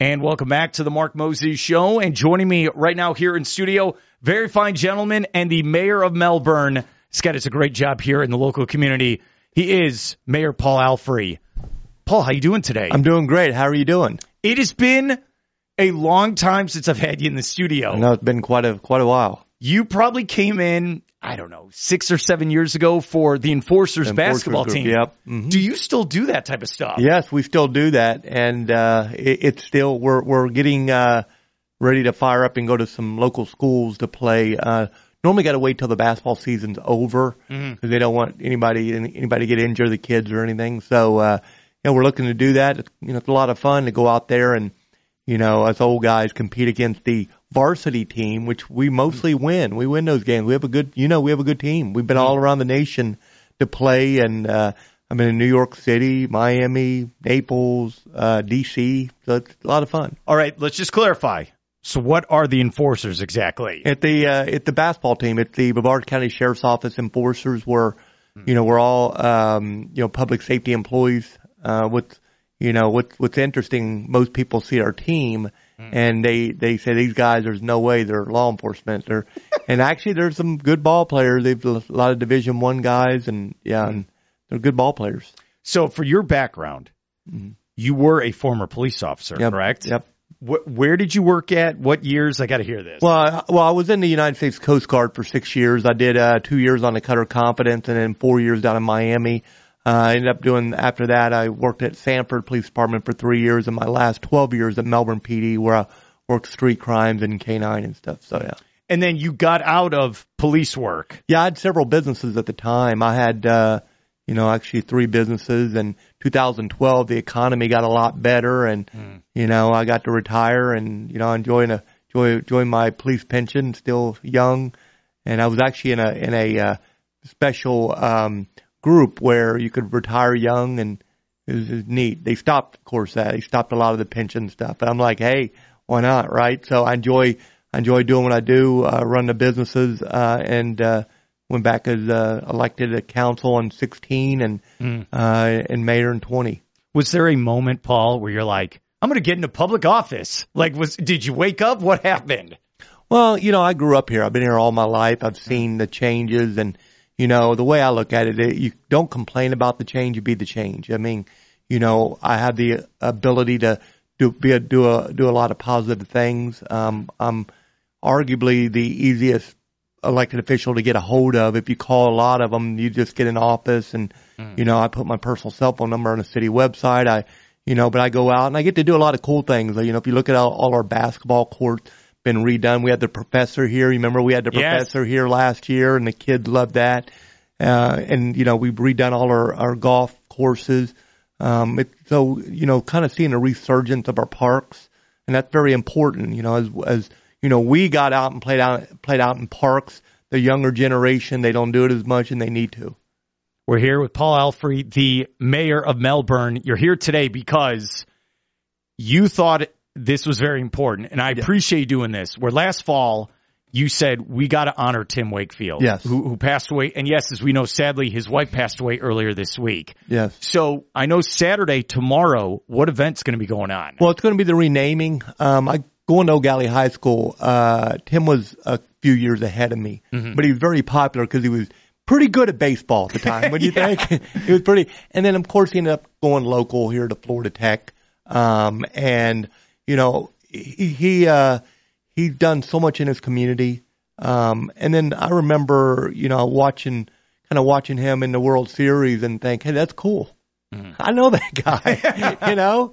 And welcome back to the Mark Moses Show. And joining me right now here in studio, very fine gentleman and the mayor of Melbourne. Scott does a great job here in the local community. He is Mayor Paul Alfrey. Paul, how you doing today? I'm doing great. How are you doing? It has been a long time since I've had you in the studio. No, it's been quite a quite a while. You probably came in, I don't know, six or seven years ago for the Enforcers Enforcers basketball group, team. yep. Mhm. Do you still do that type of stuff? Yes, we still do that, and uh, it, it's still we're we're getting uh, ready to fire up and go to some local schools to play. Uh, normally, got to wait till the basketball season's over because they don't want anybody anybody to get injured, the kids or anything. So, uh, you know, we're looking to do that. It's, you know, it's a lot of fun to go out there and you know, us old guys compete against the varsity team, which we mostly win. We win those games. We have a good, you know, we have a good team. We've been all around the nation to play and, uh, been in New York City, Miami, Naples, uh, DC. So it's a lot of fun. All right, let's just clarify. So, what are the Enforcers exactly? At the, uh, at the basketball team, at the Brevard County Sheriff's Office enforcers were, you know, we're all, um, you know, public safety employees, uh, with, you know, what's, what's interesting, most people see our team Hmm. and they, they say these guys, there's no way they're law enforcement. They're, and actually there's some good ball players. They've a lot of division one guys and yeah, hmm. and they're good ball players. So, for your background, mm-hmm. you were a former police officer. Yep. correct? Yep. Where did you work at? What years? I got to hear this. Well, I, well, I was in the United States Coast Guard for six years. I did uh, two years on the Cutter Confidence, and then four years down in Miami. Uh, I ended up doing after that. I worked at Sanford Police Department for three years, and my last twelve years at Melbourne PD, where I worked street crimes and canine and stuff. So yeah, and then you got out of police work. yeah. I had several businesses at the time. I had, uh, you know, actually three businesses. And 2012, the economy got a lot better, and you know, I got to retire and you know, enjoying a enjoy enjoying my police pension, still young. And I was actually in a in a uh, special um, group where you could retire young, and it was, it was neat. They stopped, of course, that they stopped a lot of the pension stuff. But I'm like, hey, why not, right? So I enjoy I enjoy doing what I do, uh, run the businesses, uh, and uh, went back as uh, elected a council in 16 and uh, and mayor in 20. Was there a moment, Paul, where you're like, I'm going to get into public office? Like, was did you wake up? What happened? Well, you know, I grew up here. I've been here all my life. I've seen the changes and, you know, the way I look at it, you don't complain about the change, you be the change. I mean, you know, I have the ability to do, be a, do a, do a lot of positive things. Um, I'm arguably the easiest elected official to get a hold of. If you call a lot of them, you just get in office and, you know, I put my personal cell phone number on the city website. I, you know, but I go out and I get to do a lot of cool things. You know, if you look at all, all our basketball courts been redone. We had the professor here. Remember we had the Yes. professor here last year and the kids loved that. Uh, and you know, we've redone all our, our golf courses. Um, it, so, you know, kind of seeing a resurgence of our parks and that's very important, you know, as, as, you know, we got out and played out, played out in parks. The younger generation, they don't do it as much and they need to. We're here with Paul Alfrey, the mayor of Melbourne. You're here today because you thought this was very important, and I appreciate you doing this. Where last fall you said we got to honor Tim Wakefield, Yes. who, who passed away, and yes, as we know, sadly, his wife passed away earlier this week. Yes. So I know Saturday, tomorrow, what event's going to be going on? Well, it's going to be the renaming. Um, I going to Eau Gallie High School. Uh, Tim was a few years ahead of me, but he was very popular because he was pretty good at baseball at the time. Do you think? he was pretty. And then of course he ended up going local here to Florida Tech. Um, and you know, he, he, uh, he's done so much in his community. Um, and then I remember, you know, watching, kind of watching him in the World Series and think, hey, that's cool. I know that guy, you know,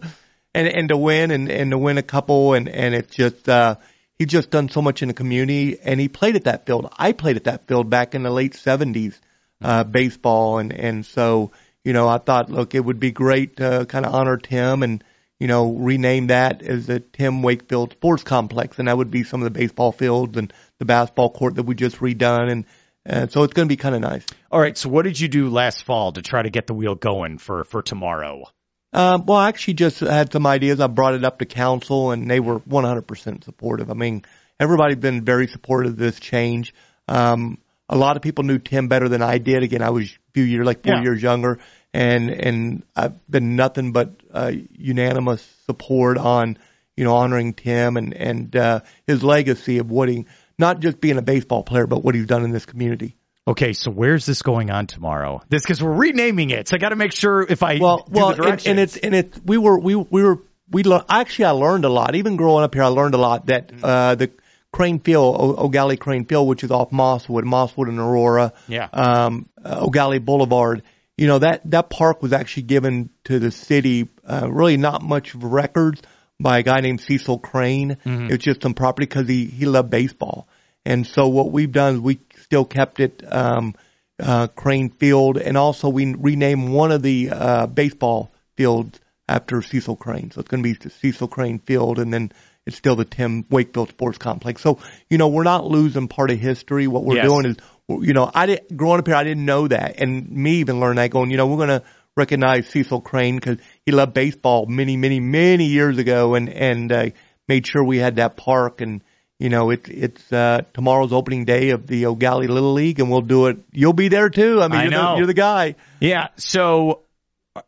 and, and to win and, and to win a couple and, and it's just, uh, he's just done so much in the community and he played at that field. I played at that field back in the late seventies, uh, baseball. And, and so, you know, I thought, look, it would be great to kind of honor Tim and, you know, rename that as the Tim Wakefield Sports Complex. And that would be some of the baseball fields and the basketball court that we just redone. And, and so it's going to be kind of nice. All right. So what did you do last fall to try to get the wheel going for for tomorrow? Um, well, I actually just had some ideas. I brought it up to council and they were 100% supportive. I mean, everybody's been very supportive of this change. Um, a lot of people knew Tim better than I did. Again, I was a few years, like four Yeah. years younger and, and I've been nothing but, uh, unanimous support on, you know, honoring Tim and and uh, his legacy of what he not just being a baseball player, but what he's done in this community. Okay, so where's this going on tomorrow? This because we're renaming it, so I got to make sure if I well, well, and, and it's and it's we were we we were we le- actually I learned a lot. Even growing up here, I learned a lot that Mm. uh, the Crane Field, o- Eau Gallie Crane Field, which is off Mosswood, Mosswood and Aurora, Yeah. um, uh, O'Galley Boulevard. You know that that park was actually given to the city. Uh, really, not much records by a guy named Cecil Crane. Mm-hmm. It was just some property because he he loved baseball, and so what we've done is we still kept it. Um, uh, Crane Field, and also we renamed one of the uh, baseball fields after Cecil Crane. So it's going to be the Cecil Crane Field, and then it's still the Tim Wakefield Sports Complex. So you know we're not losing part of history. What we're Yes. doing is, you know, I didn't growing up here, I didn't know that, and me even learned that going, you know, we're going to recognize Cecil Crane because he loved baseball many, many, many years ago, and and uh, made sure we had that park and. You know, it, it's uh, tomorrow's opening day of the Eau Gallie Little League, and we'll do it. You'll be there too. I mean, I you're. The, you're the guy. yeah. So,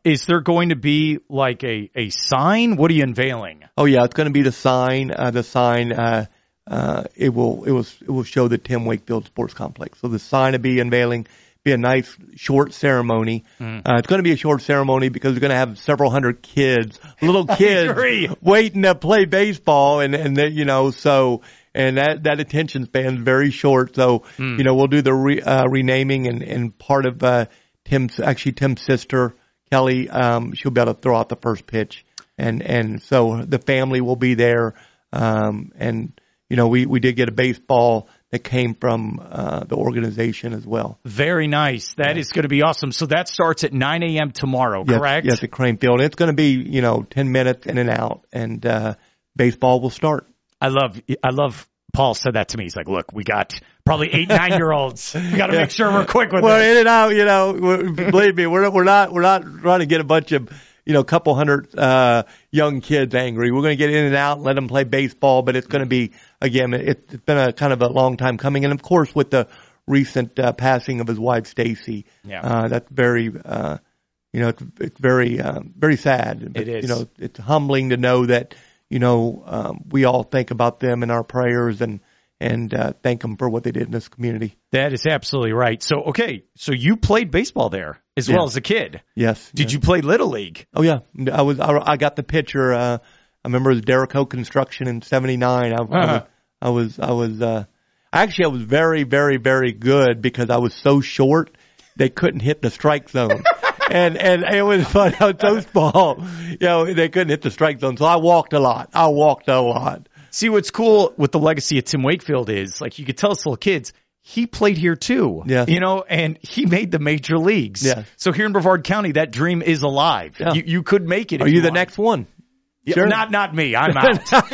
is there going to be like a a sign? What are you unveiling? Oh yeah, it's going to be the sign. Uh, the sign. Uh, uh, it will. It will. It will show the Tim Wakefield Sports Complex. So the sign will be unveiling. Be a nice short ceremony. Uh, it's going to be a short ceremony because we're going to have several hundred kids, little kids, waiting to play baseball, and and they, you know so. And that that attention span is very short, so you know we'll do the re, uh, renaming and and part of uh, Tim's actually Tim's sister Kelly, um, she'll be able to throw out the first pitch, and and so the family will be there. Um, and you know, we we did get a baseball that came from uh, the organization as well. Very nice. That is going to be awesome. So that starts at 9 a.m. tomorrow, Yes, correct? Yes, at Crane Field. It's going to be you know ten minutes in and out, and uh, baseball will start. I love, I love. Paul said that to me. He's like, "Look, we got probably eight, nine year olds. We got to make sure we're quick with well, it." Well, in and out, you know. Believe me, we're not we're not we're not trying to get a bunch of you know, couple hundred uh, young kids angry. We're going to get in and out, let them play baseball, but it's going to be again. It, it's been a kind of a long time coming, and of course, with the recent uh, passing of his wife Stacy, Yeah. uh, that's very. Uh, you know, it's, it's very, uh, very sad. But, It is. You know, it's humbling to know that, you know, um, we all think about them in our prayers and, and, uh, thank them for what they did in this community. That is absolutely right. So, okay, so you played baseball there as well as a kid. Yes. Did you play little league? Oh yeah, I was. I, I got the pitcher. Uh, I remember it was Derico Construction in '79. I, I Uh-huh. was. I was. I was. Uh, actually, I was very, very, very good because I was so short. They couldn't hit the strike zone. And and it was fun. I was so small, you know. They couldn't hit the strike zone, so I walked a lot. I walked a lot. See, what's cool with the legacy of Tim Wakefield is like you could tell us little kids. He played here too, Yeah. you know, and he made the major leagues. Yeah. So here in Brevard County, that dream is alive. Yeah. You, you could make it. Are if you the want. next one? Yeah, Sure. Not not me. I'm out.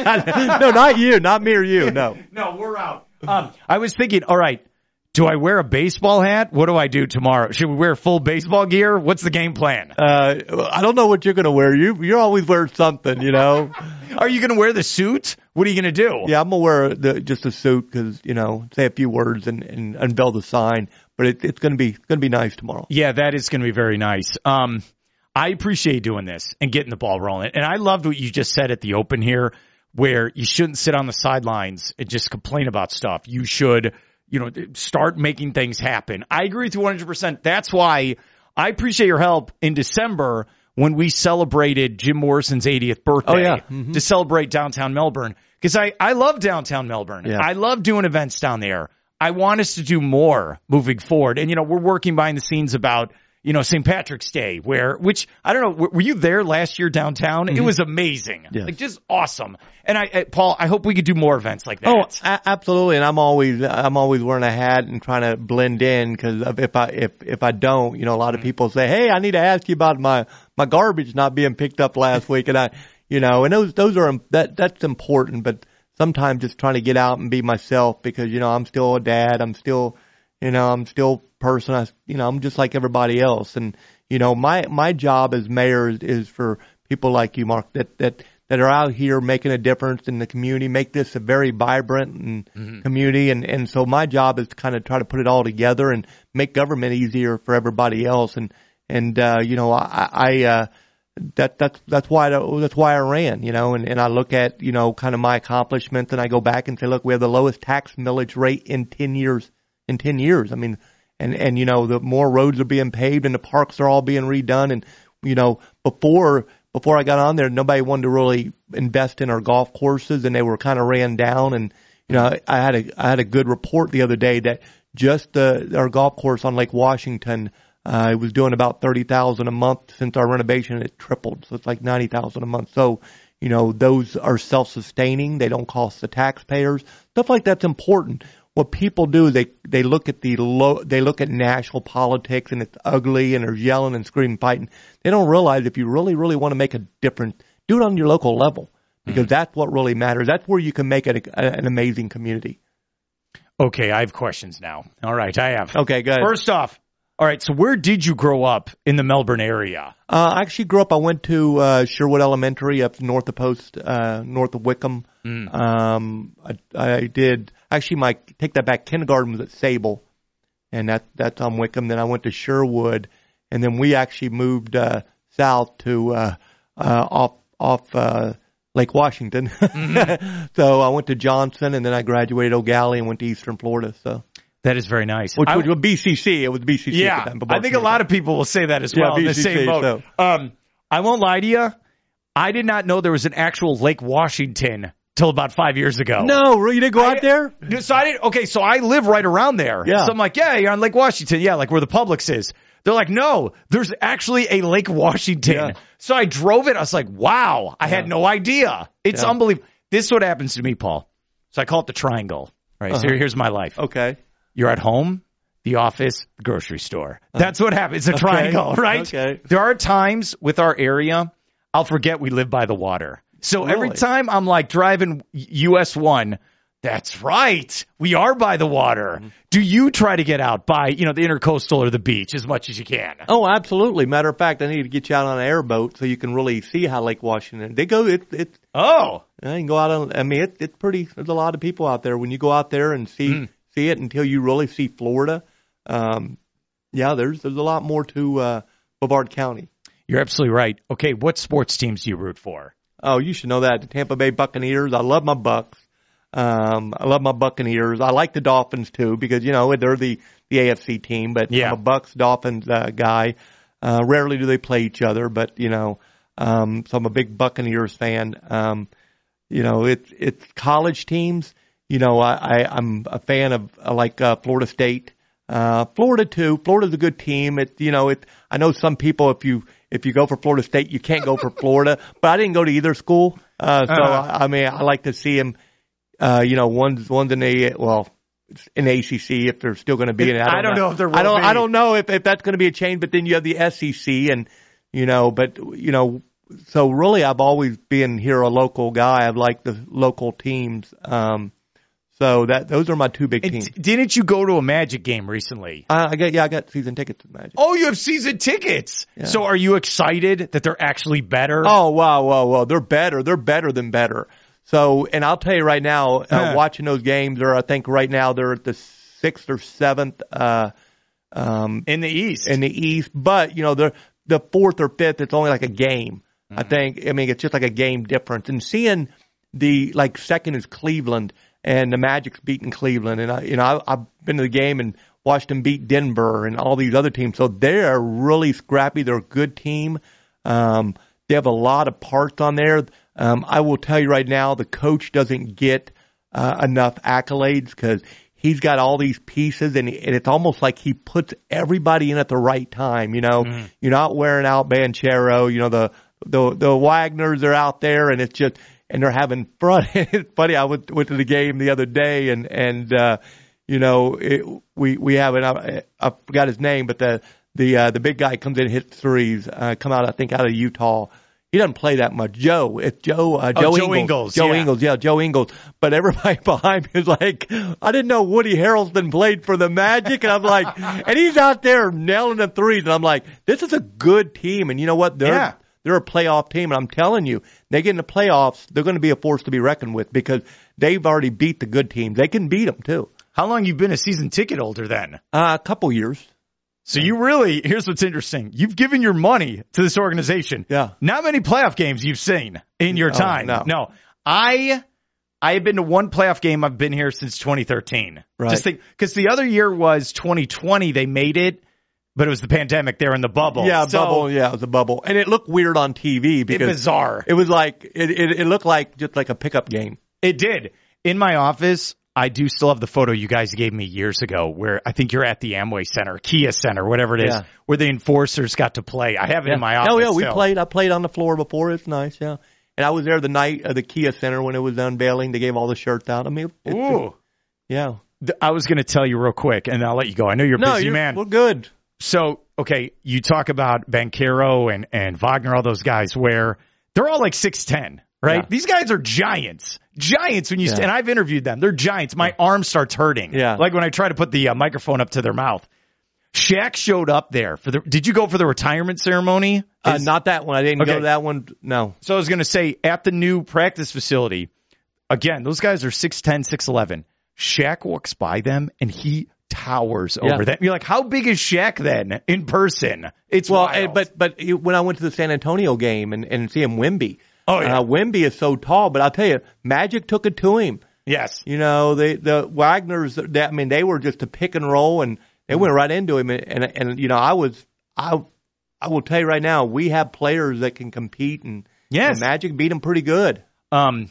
no, not you. Not me or you. No. no, we're out. Um, I was thinking, all right, do I wear a baseball hat? What do I do tomorrow? Should we wear full baseball gear? What's the game plan? Uh, I don't know what you're gonna wear. You you always wear something, you know. Are you going to wear the suit? What are you going to do? Yeah, I'm gonna wear the, just a suit because you know, say a few words and, and unveil the sign. But it, it's gonna be it's gonna be nice tomorrow. Yeah, that is going to be very nice. Um, I appreciate doing this and getting the ball rolling. And I loved what you just said at the open here, where you shouldn't sit on the sidelines and just complain about stuff. You should, you know, start making things happen. I agree with you 100%. That's why I appreciate your help in December when we celebrated Jim Morrison's 80th birthday Oh, yeah. Mhm. to celebrate downtown Melbourne. Cause I, I love downtown Melbourne. Yeah. I love doing events down there. I want us to do more moving forward. And, you know, we're working behind the scenes about, you know, St. Patrick's Day where, which I don't know, were- were you there last year downtown? It was amazing. Mm-hmm. Yes. Like just awesome. And I, I, Paul, I hope we could do more events like that. Oh, a- absolutely. And I'm always I'm always wearing a hat and trying to blend in because if I if if I don't, you know, a lot of people say, "Hey, I need to ask you about my my garbage not being picked up last week," and I, you know, and those those are that that's important, but sometimes just trying to get out and be myself because you know I'm still a dad, I'm still, you know, I'm still person, I, you know, I'm just like everybody else, and you know, my my job as mayor is, is for people like you, Mark, that that that are out here making a difference in the community, make this a very vibrant and community. And, and so my job is to kind of try to put it all together and make government easier for everybody else. And, and, uh, you know, I, I, uh, that that's that's why I, that's why I ran, you know, and and I look at you know kind of my accomplishments and I go back and say, look, we have the lowest tax millage rate in ten years. In ten years, I mean, and and you know the more roads are being paved and the parks are all being redone, and you know before before I got on there, nobody wanted to really invest in our golf courses, and they were kind of ran down. And you know, I had a I had a good report the other day that just the our golf course on Lake Washington uh, was doing about thirty thousand a month since our renovation. It tripled, so it's like ninety thousand a month. So, you know, those are self-sustaining. They don't cost the taxpayers. Stuff like that's important. What people do, they they look at the low, they look at national politics and it's ugly and they're yelling and screaming, fighting. They don't realize if you really, really want to make a difference, do it on your local level because mm-hmm. that's what really matters. That's where you can make it a, an amazing community. Okay, I have questions now. All right, I have. Okay, good. First off, all right. So where did you grow up in the Melbourne area? Uh, I actually grew up. I went to uh, Sherwood Elementary up north of Post, uh, north of Wickham. Mm. Um, I, I did actually my take that back. Kindergarten was at Sabal, and that that's on Wickham. Then I went to Sherwood, and then we actually moved uh, south to uh, uh, off off uh, Lake Washington. Mm-hmm. so I went to Johnson, and then I graduated Gallie and went to Eastern Florida. So that is very nice. Which was BCC. It was BCC. Yeah, I think a lot of people will say that as well yeah, BCC, the same boat. So. Um, I won't lie to you. I did not know there was an actual Lake Washington till about five years ago. No, you didn't go I, out there. So I didn't. Okay, so I live right around there. Yeah. So I'm like, yeah, you're on Lake Washington. Yeah, like where the Publix is. They're like, no, there's actually a Lake Washington. Yeah. So I drove it. I was like, wow, I yeah. had no idea. It's yeah. unbelievable. This is what happens to me, Paul. So I call it the triangle. Right. Uh-huh. So here's my life. Okay. You're at home, the office, the grocery store. That's what happens. It's a triangle, right? Okay. There are times with our area, I'll forget we live by the water. So really? every time I'm like driving US 1, that's right. We are by the water. Mm-hmm. Do you try to get out by, you know, the intercoastal or the beach as much as you can? Oh, absolutely. Matter of fact, I need to get you out on an airboat so you can really see how Lake Washington. They go. It. It. Oh. You can go out on. I mean, it, it's pretty. There's a lot of people out there. When you go out there and see mm see it until you really see Florida. Um, yeah, there's there's a lot more to uh, Brevard County. You're absolutely right. Okay, what sports teams do you root for? Oh, you should know that. The Tampa Bay Buccaneers. I love my Bucs. Um, I love my Buccaneers. I like the Dolphins too because you know they're the the AFC team, but yeah. I'm a Bucs Dolphins uh, guy. Uh, rarely do they play each other, but you know, um, so I'm a big Buccaneers fan. Um, you know, it's it's college teams you know, I, I I'm a fan of uh, like uh, Florida State, uh, Florida too. Florida's a good team. It, you know, it. I know some people if you if you go for Florida State, you can't go for Florida. But I didn't go to either school, uh, so uh-huh. I, I mean, I like to see them. Uh, you know, one's one's in a well, in ACC if they're still going to be in. I don't, I don't know. know if they're. I don't. Be. I don't know if if that's going to be a change. But then you have the SEC, and you know, but you know, so really, I've always been here a local guy. I've liked the local teams. Um, so that those are my two big teams. didn't you go to a Magic game recently? Uh, I got yeah, I got season tickets to Magic. Oh, you have season tickets. Yeah. So are you excited that they're actually better? Oh wow, wow, wow! They're better. They're better than better. So, and I'll tell you right now, uh, watching those games, or I think right now they're at the sixth or seventh uh, um, in the East. In the East, but you know they're the fourth or fifth. It's only like a game. Mm-hmm. I think. I mean, it's just like a game difference. And seeing the like second is Cleveland and the Magic's beating Cleveland, and I, you know, I, I've been to the game and watched them beat Denver and all these other teams. So they're really scrappy. They're a good team. Um, they have a lot of parts on there. Um, I will tell you right now, the coach doesn't get uh, enough accolades because he's got all these pieces, and, and it's almost like he puts everybody in at the right time. You know, mm. you're not wearing out Banchero. You know, the the the Wagners are out there, and it's just and they're having fun. it's funny. I went went to the game the other day, and and uh, you know it, we we have it. I, I forgot his name, but the the uh, the big guy comes in, hits threes, uh, come out I think out of Utah. He doesn't play that much. Joe, it's Joe, uh, Joe, oh, Joe Ingles. Ingles. Joe yeah. Ingles, yeah, Joe Ingles. But everybody behind me is like, I didn't know Woody Harrelson played for the Magic. And I'm like, and he's out there nailing the threes. And I'm like, this is a good team. And you know what? They're, yeah. They're a playoff team, and I'm telling you, they get in the playoffs, they're going to be a force to be reckoned with because they've already beat the good teams. They can beat them too. How long you been a season ticket holder then? Uh, a couple years. So you really, here's what's interesting. You've given your money to this organization. Yeah. Not many playoff games you've seen in your Oh, time. no. I, I have been to one playoff game. I've been here since 2013. Right. Just think, cause the other year was 2020. They made it, but it was the pandemic. They're in the bubble. Yeah, So, bubble. Yeah, the bubble, and it looked weird on TV It because bizarre. it was like it, it. It looked like just like a pickup game. It did. In my office, I do still have the photo you guys gave me years ago where I think you're at the Amway Center, Kia Center, whatever it is, Yeah. where the enforcers got to play. I have it in my office. Oh yeah, we played. I played on the floor before. It's nice. Yeah, and I was there the night of the Kia Center when it was unveiling. They gave all the shirts out. I mean, it, Ooh. yeah. I was going to tell you real quick, and I'll let you go. I know you're a No, busy you're, man. we're good. So, okay, you talk about Banchero and, and Wagner, all those guys where they're all like 6'10, right? Yeah. These guys are giants. Giants when you, Yeah. and I've interviewed them. They're giants. My arm starts hurting. Yeah. Like when I try to put the uh, microphone up to their mouth. Shaq showed up there for the, did you go for the retirement ceremony? Uh, not that one. I didn't Okay. go to that one. No. So I was going to say at the new practice facility, again, those guys are 6'10, 6'11. Shaq walks by them and he towers Yeah. over them. You're like, how big is Shaq then in person? It's Well, wild. but but when I went to the San Antonio game and and see him Wemby. Oh, yeah. Uh, Wemby is so tall, but I'll tell you, Magic took it to him. yes. You know, they the Wagner's. That, I mean, they were just a pick and roll, and they went right into him. And, and and you know, I was I I will tell you right now, we have players that can compete, and, Yes. and Magic beat them pretty good. Um,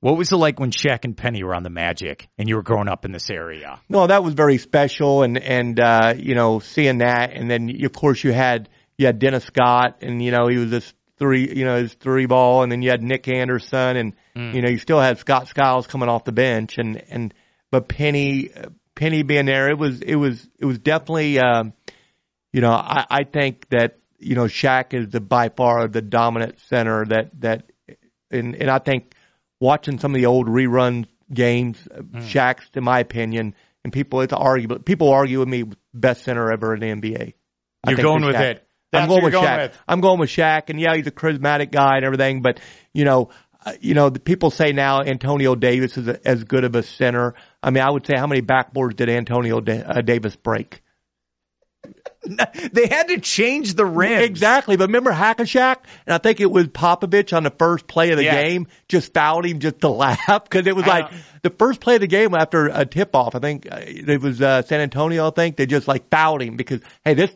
what was it like when Shaq and Penny were on the Magic and you were growing up in this area? No, that was very special, and and uh, you know, seeing that, and then of course you had you had Dennis Scott, and you know he was this three, you know, his three ball, and then you had Nick Anderson, and you know you still had Scott Skiles coming off the bench, and and but Penny Penny being there, it was it was it was definitely, um, you know, I I think that you know Shaq is the by far the dominant center that that, and and I think watching some of the old rerun games, Hmm. Shaq's, in my opinion, and people it's arguable. People argue with me best center ever in the NBA. I You're going with Shaq. it. That's I'm going what with you're Shaq. going with. I'm going with Shaq, and yeah, he's a charismatic guy and everything. But you know, uh, you know, the people say now Antonio Davis is a, as good of a center. I mean, I would say how many backboards did Antonio da- uh, Davis break? They had to change the rim. Exactly. But remember Hack-a-Shaq? And I think it was Popovich on the first play of the Yes. game just fouled him just to laugh because it was I like know. the first play of the game after a tip off. I think uh, it was uh, San Antonio. I think they just like fouled him because hey, this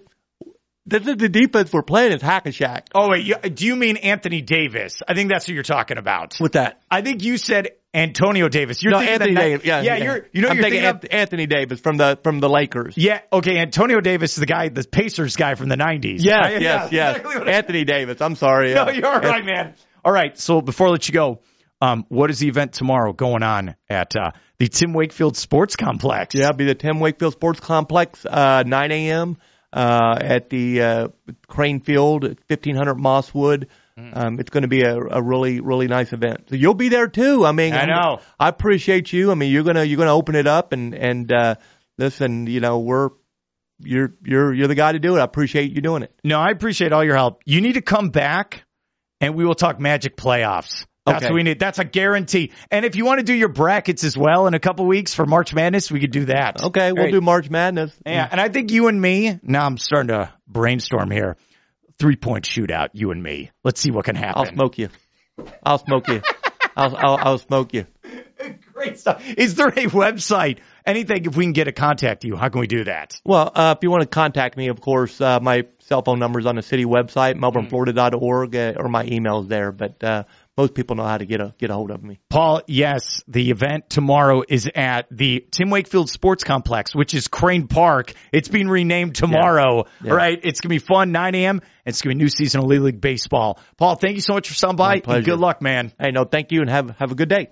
this is the defense we're playing is Hack-a-Shaq. Oh wait, you, do you mean Anthony Davis? I think that's what you're talking about. With that. I think you said Antonio Davis. You're no, thinking Anthony the Davis. Yeah, yeah, You're, you know, I'm you're thinking thinking, of, Anthony Davis from the from the Lakers. yeah, okay, Antonio Davis is the guy, the Pacers guy from the '90s. Yes, I- yes, yeah, yes. exactly I- Anthony Davis. I'm sorry. No, you're all right, man. All right. So before I let you go, um, what is the event tomorrow going on at uh, the Tim Wakefield Sports Complex? Yeah, it'll be the Tim Wakefield Sports Complex, uh, 9 a.m. Uh, at the uh, Crane Field, 1500 Mosswood. Hmm. Um, it's going to be a, a really, really nice event. So you'll be there too. I mean, I I'm- know. I appreciate you. I mean, you're gonna you're gonna open it up and and uh, listen. You know, we're you're you're you're the guy to do it. I appreciate you doing it. No, I appreciate all your help. You need to come back, and we will talk Magic playoffs. That's Okay. what we need. That's a guarantee. And if you want to do your brackets as well in a couple weeks for March Madness, we could do that. Okay, we'll right. do March Madness. Yeah, and I think you and me. Now I'm starting to brainstorm here. Three point shootout, you and me. Let's see what can happen. I'll smoke you. I'll smoke you. I'll, I'll I'll smoke you. Great stuff. Is there a website? Anything? If we can get to contact you, how can we do that? Well, uh, if you want to contact me, of course, uh, my cell phone number is on the city website, melbourneflorida.org, uh, or my email is there. But uh, most people know how to get a get a hold of me. Paul, yes, the event tomorrow is at the Tim Wakefield Sports Complex, which is Crane Park. It's being renamed tomorrow, Yeah. right? It's going to be fun, 9 a.m. It's going to be new season of Little League Baseball. Paul, thank you so much for stopping by. Good luck, man. Hey, no, thank you, and have have a good day.